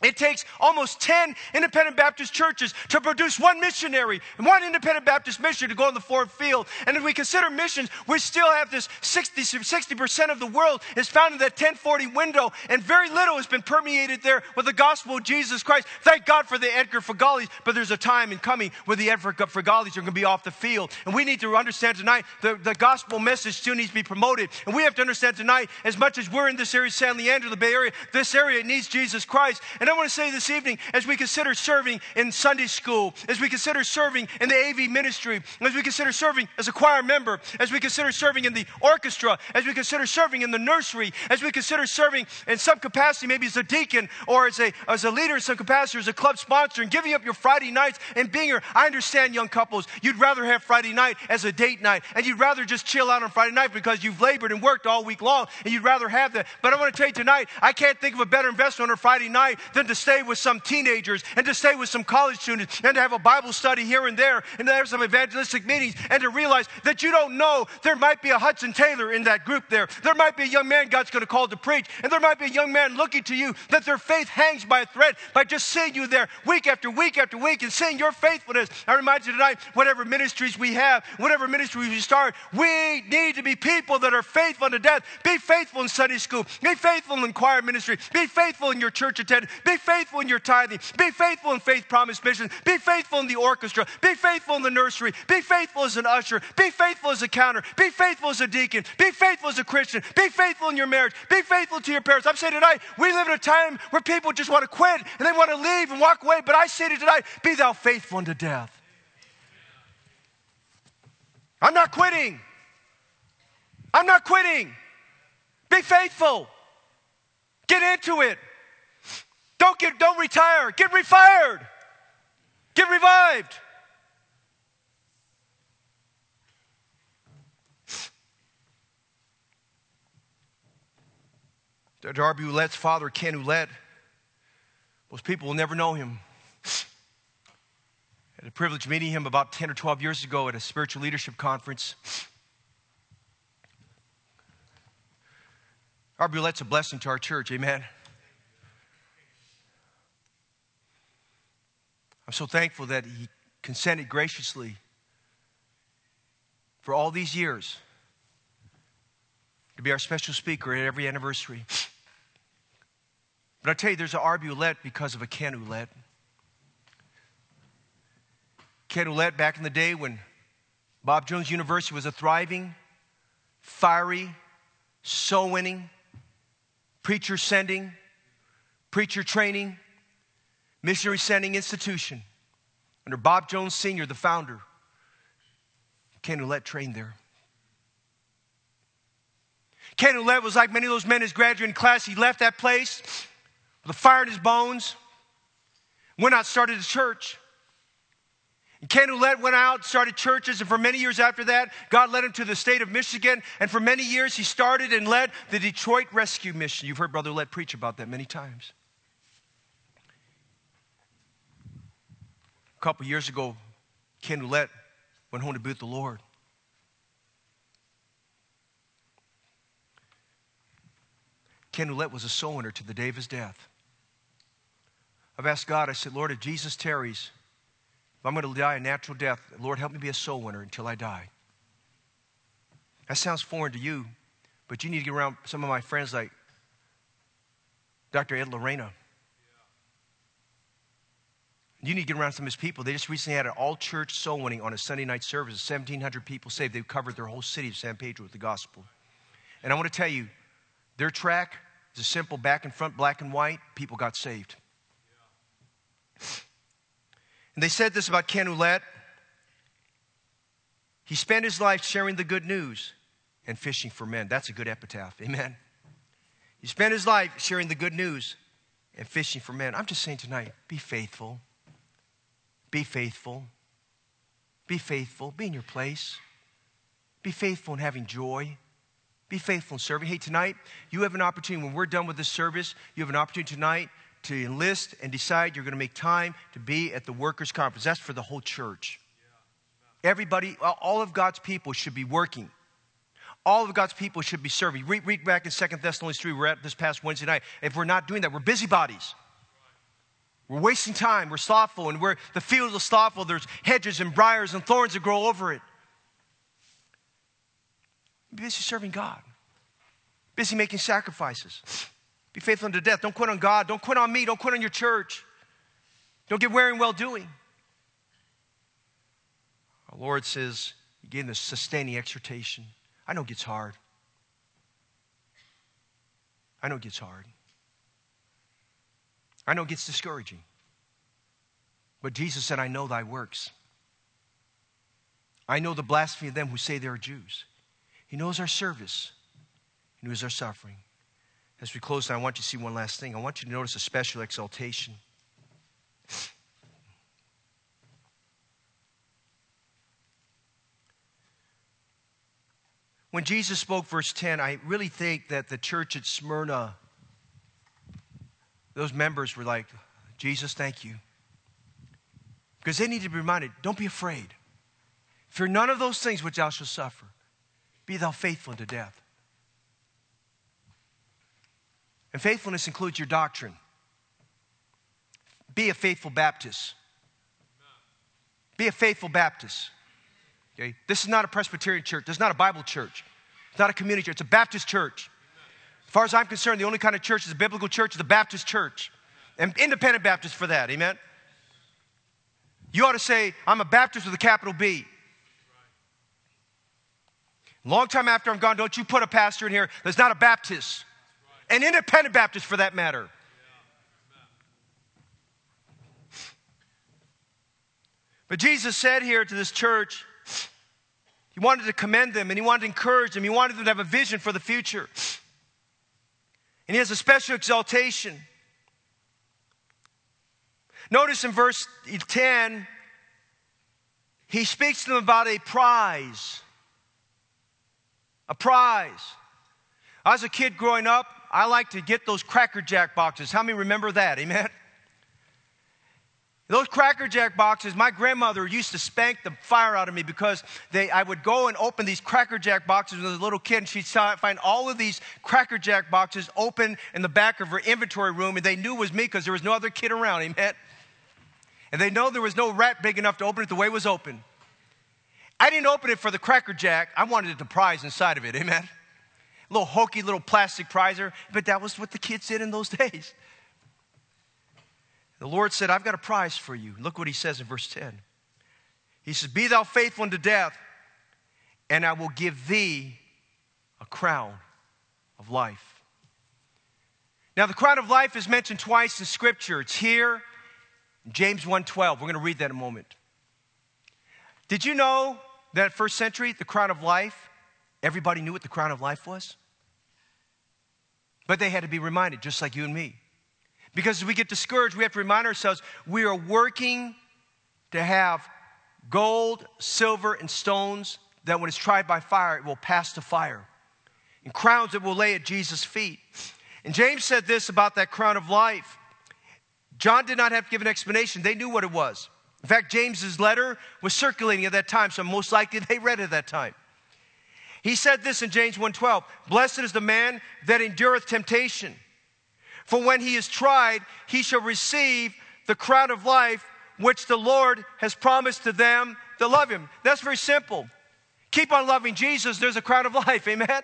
It takes almost 10 independent Baptist churches to produce one missionary and one independent Baptist mission to go in the foreign field. And if we consider missions, we still have this 60, 60% of the world is found in that 1040 window, and very little has been permeated there with the gospel of Jesus Christ. Thank God for the Edgar Fagalis, but there's a time in coming where the Edgar Fagalis are going to be off the field. And we need to understand tonight the, the gospel message still needs to be promoted. And we have to understand tonight, as much as we're in this area, San Leandro, the Bay Area, this area needs Jesus Christ. And I want to say this evening, as we consider serving in Sunday school, as we consider serving in the AV ministry, as we consider serving as a choir member, as we consider serving in the orchestra, as we consider serving in the nursery, as we consider serving in some capacity, maybe as a deacon or as a, as a leader in some capacity, as a club sponsor, and giving up your Friday nights and being here. I understand, young couples, you'd rather have Friday night as a date night, and you'd rather just chill out on Friday night because you've labored and worked all week long, and you'd rather have that. But I want to tell you tonight, I can't think of a better investment on a Friday night than to stay with some teenagers and to stay with some college students and to have a Bible study here and there and to have some evangelistic meetings and to realize that you don't know there might be a Hudson Taylor in that group there. There might be a young man God's going to call to preach, and there might be a young man looking to you that their faith hangs by a thread by just seeing you there week after week after week and seeing your faithfulness. I remind you tonight, whatever ministries we have, whatever ministry we start, we need to be people that are faithful to death. Be faithful in Sunday school. Be faithful in choir ministry. Be faithful in your church attendance. Be faithful faithful in your tithing. Be faithful in Faith Promise Mission. Be faithful in the orchestra. Be faithful in the nursery. Be faithful as an usher. Be faithful as a counter. Be faithful as a deacon. Be faithful as a Christian. Be faithful in your marriage. Be faithful to your parents. I'm saying tonight, we live in a time where people just want to quit and they want to leave and walk away. But I say to tonight, be thou faithful unto death. I'm not quitting. I'm not quitting. Be faithful. Get into it. Don't get don't retire. Get refired. Get revived. Dr. R.B. Ouellette's father, Ken Ouellette, most people will never know him. I had the privilege of meeting him about 10 or 12 years ago at a spiritual leadership conference. R.B. Ouellette's a blessing to our church, amen. I'm so thankful that he consented graciously for all these years to be our special speaker at every anniversary. But I tell you, there's an R.B. Ouellette because of a. Ken Ouellette, back in the day when Bob Jones University was a thriving, fiery, soul winning, preacher sending, preacher training, missionary sending institution under Bob Jones Sr., the founder. Ouellette trained there. Ouellette was like many of those men in his graduating class. He left that place with a fire in his bones, went out, started a church. And Ouellette went out, started churches, and for many years after that, God led him to the state of Michigan. And for many years, he started and led the Detroit Rescue Mission. You've heard Brother Ouellette preach about that many times. A couple years ago, Ken Ouellette went home to be with the Lord. Ken Ouellette was a soul winner to the day of his death. I've asked God, I said, Lord, if Jesus tarries, if I'm going to die a natural death, Lord, help me be a soul winner until I die. That sounds foreign to you, but you need to get around some of my friends like Dr. Ed Lorena. You need to get around some of his people. They just recently had an all church soul winning on a Sunday night service. 1,700 people saved. They've covered their whole city of San Pedro with the gospel. And I want to tell you, their track is a simple back and front, black and white. People got saved. And they said this about Ken Ouellette. He spent his life sharing the good news and fishing for men. That's a good epitaph. Amen. He spent his life sharing the good news and fishing for men. I'm just saying tonight be faithful. Be faithful. Be faithful. Be in your place. Be faithful in having joy. Be faithful in serving. Hey, tonight, you have an opportunity. When we're done with this service, you have an opportunity tonight to enlist and decide you're going to make time to be at the workers' conference. That's for the whole church. Everybody, all of God's people should be working. All of God's people should be serving. Read, read back in Second Thessalonians 3, we're at this past Wednesday night. If we're not doing that, we're busybodies. We're wasting time. We're slothful, and we're the field is slothful. There's hedges and briars and thorns that grow over it. Be busy serving God. Busy making sacrifices. Be faithful unto death. Don't quit on God. Don't quit on me. Don't quit on your church. Don't get weary in well doing. Our Lord says, He gave this sustaining exhortation. I know it gets hard. I know it gets hard. I know it gets discouraging. But Jesus said, I know thy works. I know the blasphemy of them who say they are Jews. He knows our service, He knows our suffering. As we close, I want you to see one last thing. I want you to notice a special exaltation. When Jesus spoke, verse 10, I really think that the church at Smyrna those members were like, Jesus, thank you. Because they need to be reminded don't be afraid. Fear none of those things which thou shalt suffer. Be thou faithful unto death. And faithfulness includes your doctrine. Be a faithful Baptist. Be a faithful Baptist. Okay? This is not a Presbyterian church. This is not a Bible church. It's not a community church. It's a Baptist church. As far as I'm concerned, the only kind of church is a biblical church, is the Baptist church. And independent Baptist for that, amen? You ought to say, I'm a Baptist with a capital B. Long time after I'm gone, don't you put a pastor in here that's not a Baptist. An independent Baptist for that matter. But Jesus said here to this church, He wanted to commend them and He wanted to encourage them. He wanted them to have a vision for the future. And he has a special exaltation. Notice in verse 10, he speaks to them about a prize. A prize. I was a kid growing up, I like to get those Cracker Jack boxes. How many remember that? Amen? Those Cracker Jack boxes, my grandmother used to spank the fire out of me because they, I would go and open these Cracker Jack boxes when I was a little kid, and she'd find all of these Cracker Jack boxes open in the back of her inventory room, and they knew it was me because there was no other kid around, amen? And they know there was no rat big enough to open it the way it was open. I didn't open it for the Cracker Jack, I wanted the prize inside of it, amen? A little hokey little plastic prizer, but that was what the kids did in those [laughs] days. The Lord said, I've got a prize for you. Look what he says in verse 10. He says, Be thou faithful unto death, and I will give thee a crown of life. Now, the crown of life is mentioned twice in Scripture. It's here, in James 1.12. We're going to read that in a moment. Did you know that first century, the crown of life, everybody knew what the crown of life was? But they had to be reminded, just like you and me. Because as we get discouraged, we have to remind ourselves we are working to have gold, silver, and stones that when it's tried by fire, it will pass to fire. And crowns that will lay at Jesus' feet. And James said this about that crown of life. John did not have to give an explanation, they knew what it was. In fact, James's letter was circulating at that time, so most likely they read it at that time. He said this in James 1:12, "Blessed is the man that endureth temptation, for when he is tried, he shall receive the crown of life which the Lord has promised to them that love him." That's very simple. Keep on loving Jesus, there's a crown of [laughs] life. Amen.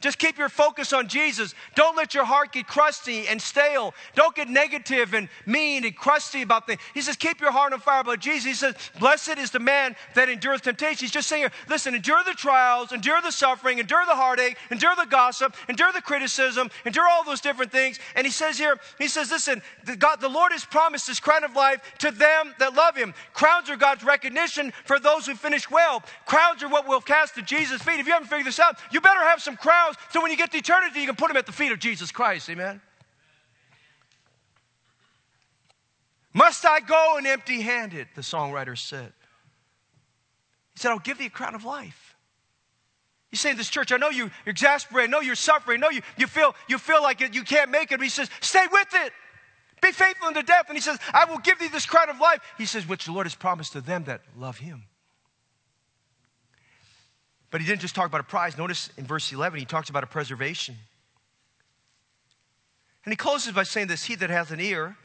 Just keep your focus on Jesus. Don't let your heart get crusty and stale. Don't get negative and mean and crusty about things. He says, keep your heart on fire about Jesus. He says, blessed is the man that endureth temptation. He's just saying, listen, endure the trials, endure the suffering, endure the heartache, endure the gossip, endure the criticism, endure all those different things. And he says here, he says, listen, the, God, the Lord has promised this crown of life to them that love him. Crowns are God's recognition for those who finish well. Crowns are what we'll cast at Jesus' feet. If you haven't figured this out, you better have some crowns so when you get to eternity, you can put them at the feet of Jesus Christ. Amen. Must I go and empty handed? The songwriter said. He said, I'll give thee a crown of life. He's saying, this church, I know you, you're exasperated, I know you're suffering, I know you, you, feel, you feel like you can't make it. But he says, stay with it. Be faithful unto death. And he says, I will give thee this crown of life. He says, which the Lord has promised to them that love him. But he didn't just talk about a prize. Notice in verse 11, he talks about a preservation. And he closes by saying this He that hath an ear,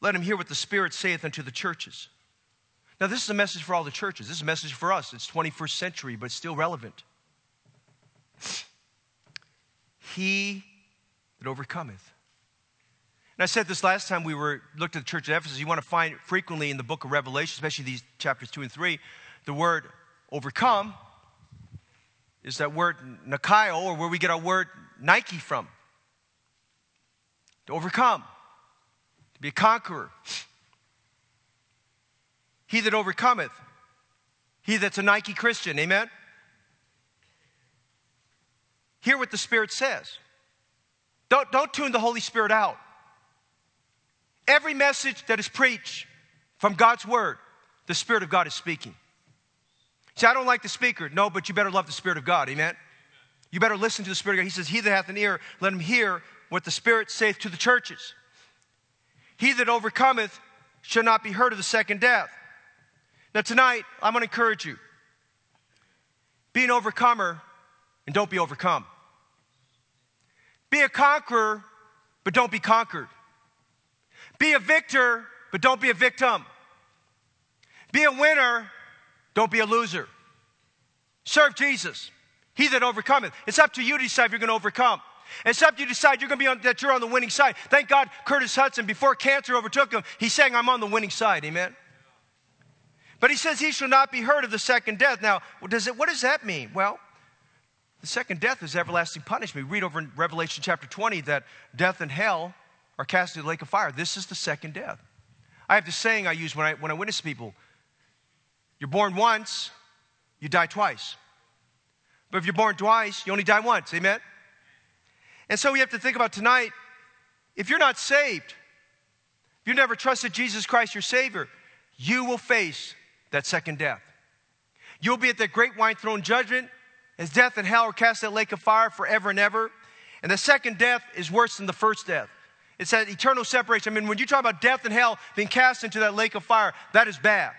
let him hear what the Spirit saith unto the churches. Now, this is a message for all the churches. This is a message for us. It's 21st century, but still relevant. He that overcometh. And I said this last time we were looked at the church of Ephesus. You want to find frequently in the book of Revelation, especially these chapters two and three, the word overcome is that word Nikaio, or where we get our word Nike from. To overcome, to be a conqueror. He that overcometh, he that's a Nike Christian, amen? Hear what the Spirit says. Don't, don't tune the Holy Spirit out. Every message that is preached from God's Word, the Spirit of God is speaking. See, I don't like the speaker. No, but you better love the Spirit of God. Amen? Amen. You better listen to the Spirit of God. He says, He that hath an ear, let him hear what the Spirit saith to the churches. He that overcometh shall not be hurt of the second death. Now, tonight, I'm going to encourage you be an overcomer and don't be overcome. Be a conqueror, but don't be conquered. Be a victor, but don't be a victim. Be a winner, don't be a loser. Serve Jesus. He that overcometh. It's up to you to decide if you're going to overcome. It's up to you to decide you're going to be on, that you're on the winning side. Thank God Curtis Hudson, before cancer overtook him, he's saying, I'm on the winning side. Amen. But he says he shall not be heard of the second death. Now, does it, what does that mean? Well, the second death is everlasting punishment. We read over in Revelation chapter 20 that death and hell are cast into the lake of fire. This is the second death. I have the saying I use when I, when I witness people you're born once, you die twice. But if you're born twice, you only die once. Amen? And so we have to think about tonight if you're not saved, if you've never trusted Jesus Christ, your Savior, you will face that second death. You'll be at that great white throne judgment as death and hell are cast that lake of fire forever and ever. And the second death is worse than the first death. It's that eternal separation. I mean, when you talk about death and hell being cast into that lake of fire, that is bad.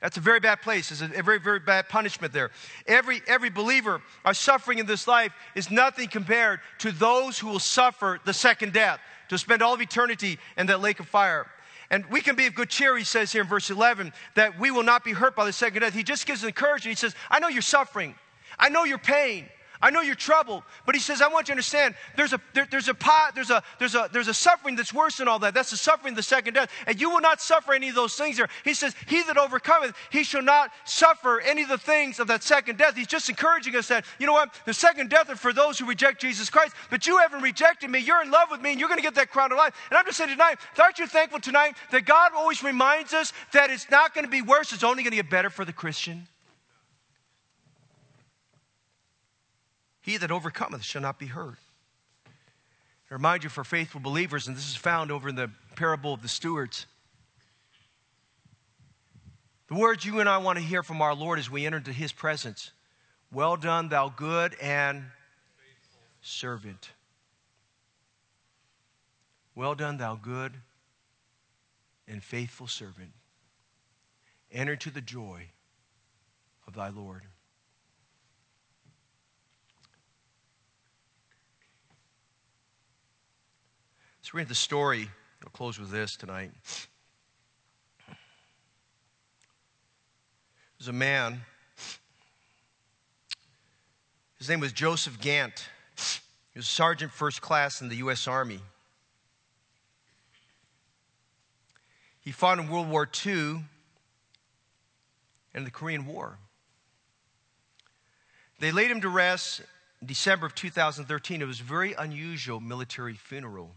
That's a very bad place. It's a very, very bad punishment there. Every, every believer, our suffering in this life is nothing compared to those who will suffer the second death, to spend all of eternity in that lake of fire. And we can be of good cheer, he says here in verse 11, that we will not be hurt by the second death. He just gives encouragement. He says, I know you're suffering. I know your pain. I know you're troubled, but he says, I want you to understand there's a, there, there's, a pot, there's, a, there's, a, there's a suffering that's worse than all that. That's the suffering of the second death. And you will not suffer any of those things there. He says, He that overcometh, he shall not suffer any of the things of that second death. He's just encouraging us that, you know what? The second death is for those who reject Jesus Christ, but you haven't rejected me. You're in love with me, and you're going to get that crown of life. And I'm just saying tonight, aren't you thankful tonight that God always reminds us that it's not going to be worse, it's only going to get better for the Christian? He that overcometh shall not be hurt. I remind you for faithful believers, and this is found over in the parable of the stewards. The words you and I want to hear from our Lord as we enter into his presence Well done, thou good and faithful. servant. Well done, thou good and faithful servant. Enter to the joy of thy Lord. Let's read the story. I'll close with this tonight. There's a man. His name was Joseph Gantt. He was sergeant first class in the U.S. Army. He fought in World War II and the Korean War. They laid him to rest in December of 2013. It was a very unusual military funeral.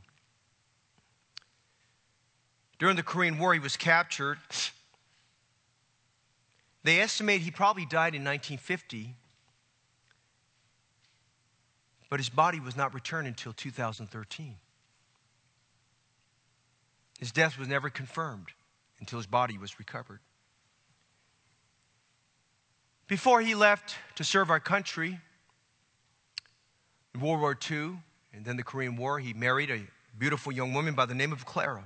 During the Korean War, he was captured. They estimate he probably died in 1950, but his body was not returned until 2013. His death was never confirmed until his body was recovered. Before he left to serve our country in World War II and then the Korean War, he married a beautiful young woman by the name of Clara.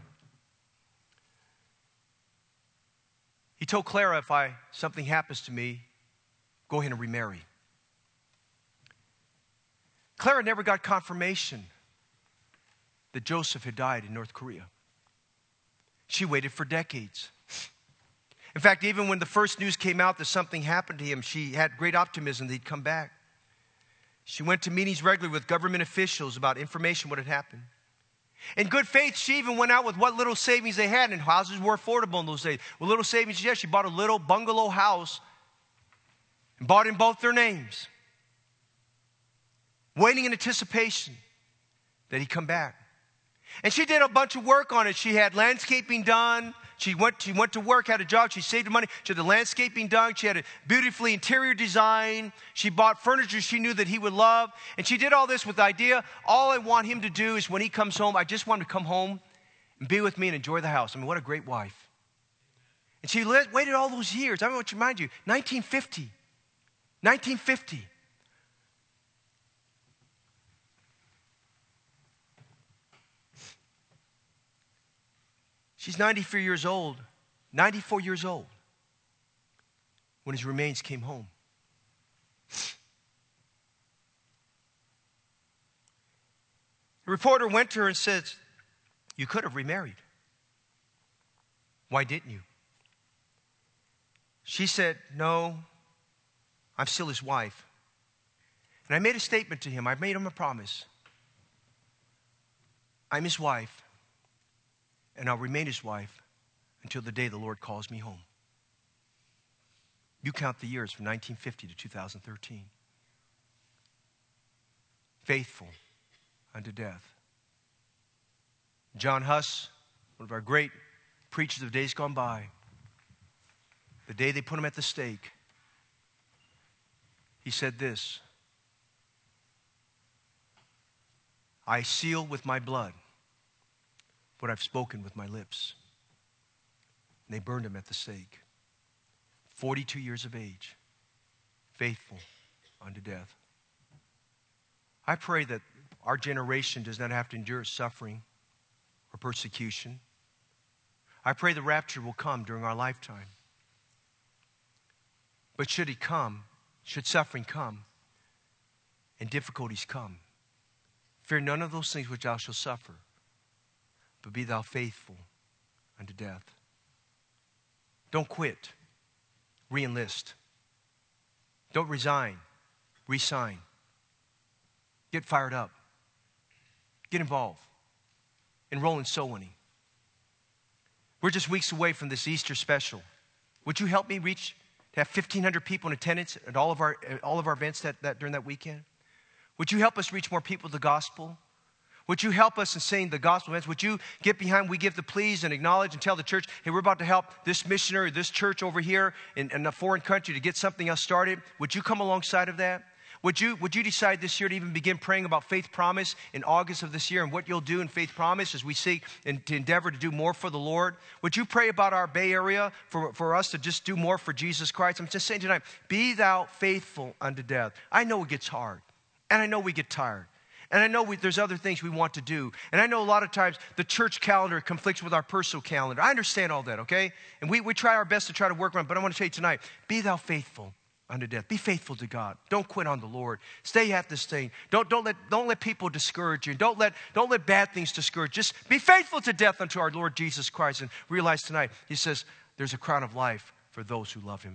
He told Clara, if I something happens to me, go ahead and remarry. Clara never got confirmation that Joseph had died in North Korea. She waited for decades. In fact, even when the first news came out that something happened to him, she had great optimism that he'd come back. She went to meetings regularly with government officials about information what had happened. In good faith, she even went out with what little savings they had, and houses were affordable in those days. With little savings, yes, she bought a little bungalow house and bought in both their names, waiting in anticipation that he'd come back. And she did a bunch of work on it. She had landscaping done. She went, she went to work, had a job. She saved money. She had the landscaping done. She had a beautifully interior design. She bought furniture she knew that he would love. And she did all this with the idea all I want him to do is when he comes home, I just want him to come home and be with me and enjoy the house. I mean, what a great wife. And she waited all those years. I want to remind you 1950. 1950. She's 94 years old, 94 years old, when his remains came home. The reporter went to her and said, You could have remarried. Why didn't you? She said, No, I'm still his wife. And I made a statement to him. I made him a promise. I'm his wife and I'll remain his wife until the day the Lord calls me home. You count the years from 1950 to 2013. Faithful unto death. John Huss, one of our great preachers of days gone by, the day they put him at the stake, he said this I seal with my blood what I've spoken with my lips. And they burned him at the stake. 42 years of age, faithful unto death. I pray that our generation does not have to endure suffering or persecution. I pray the rapture will come during our lifetime. But should it come, should suffering come, and difficulties come, fear none of those things which thou shalt suffer but be thou faithful unto death. Don't quit. Reenlist. Don't resign. Resign. Get fired up. Get involved. Enroll in soul winning. We're just weeks away from this Easter special. Would you help me reach to have 1,500 people in attendance at all of our, all of our events that, that, during that weekend? Would you help us reach more people with the gospel? Would you help us in saying the gospel events? Would you get behind, we give the please and acknowledge and tell the church, hey, we're about to help this missionary, this church over here in, in a foreign country to get something else started? Would you come alongside of that? Would you, would you decide this year to even begin praying about faith promise in August of this year and what you'll do in faith promise as we seek and to endeavor to do more for the Lord? Would you pray about our Bay Area for, for us to just do more for Jesus Christ? I'm just saying tonight, be thou faithful unto death. I know it gets hard, and I know we get tired. And I know we, there's other things we want to do. And I know a lot of times the church calendar conflicts with our personal calendar. I understand all that, okay? And we, we try our best to try to work around, but I want to tell you tonight be thou faithful unto death. Be faithful to God. Don't quit on the Lord. Stay at this thing. Don't, don't, let, don't let people discourage you. Don't let, don't let bad things discourage you. Just be faithful to death unto our Lord Jesus Christ. And realize tonight, he says, there's a crown of life for those who love him.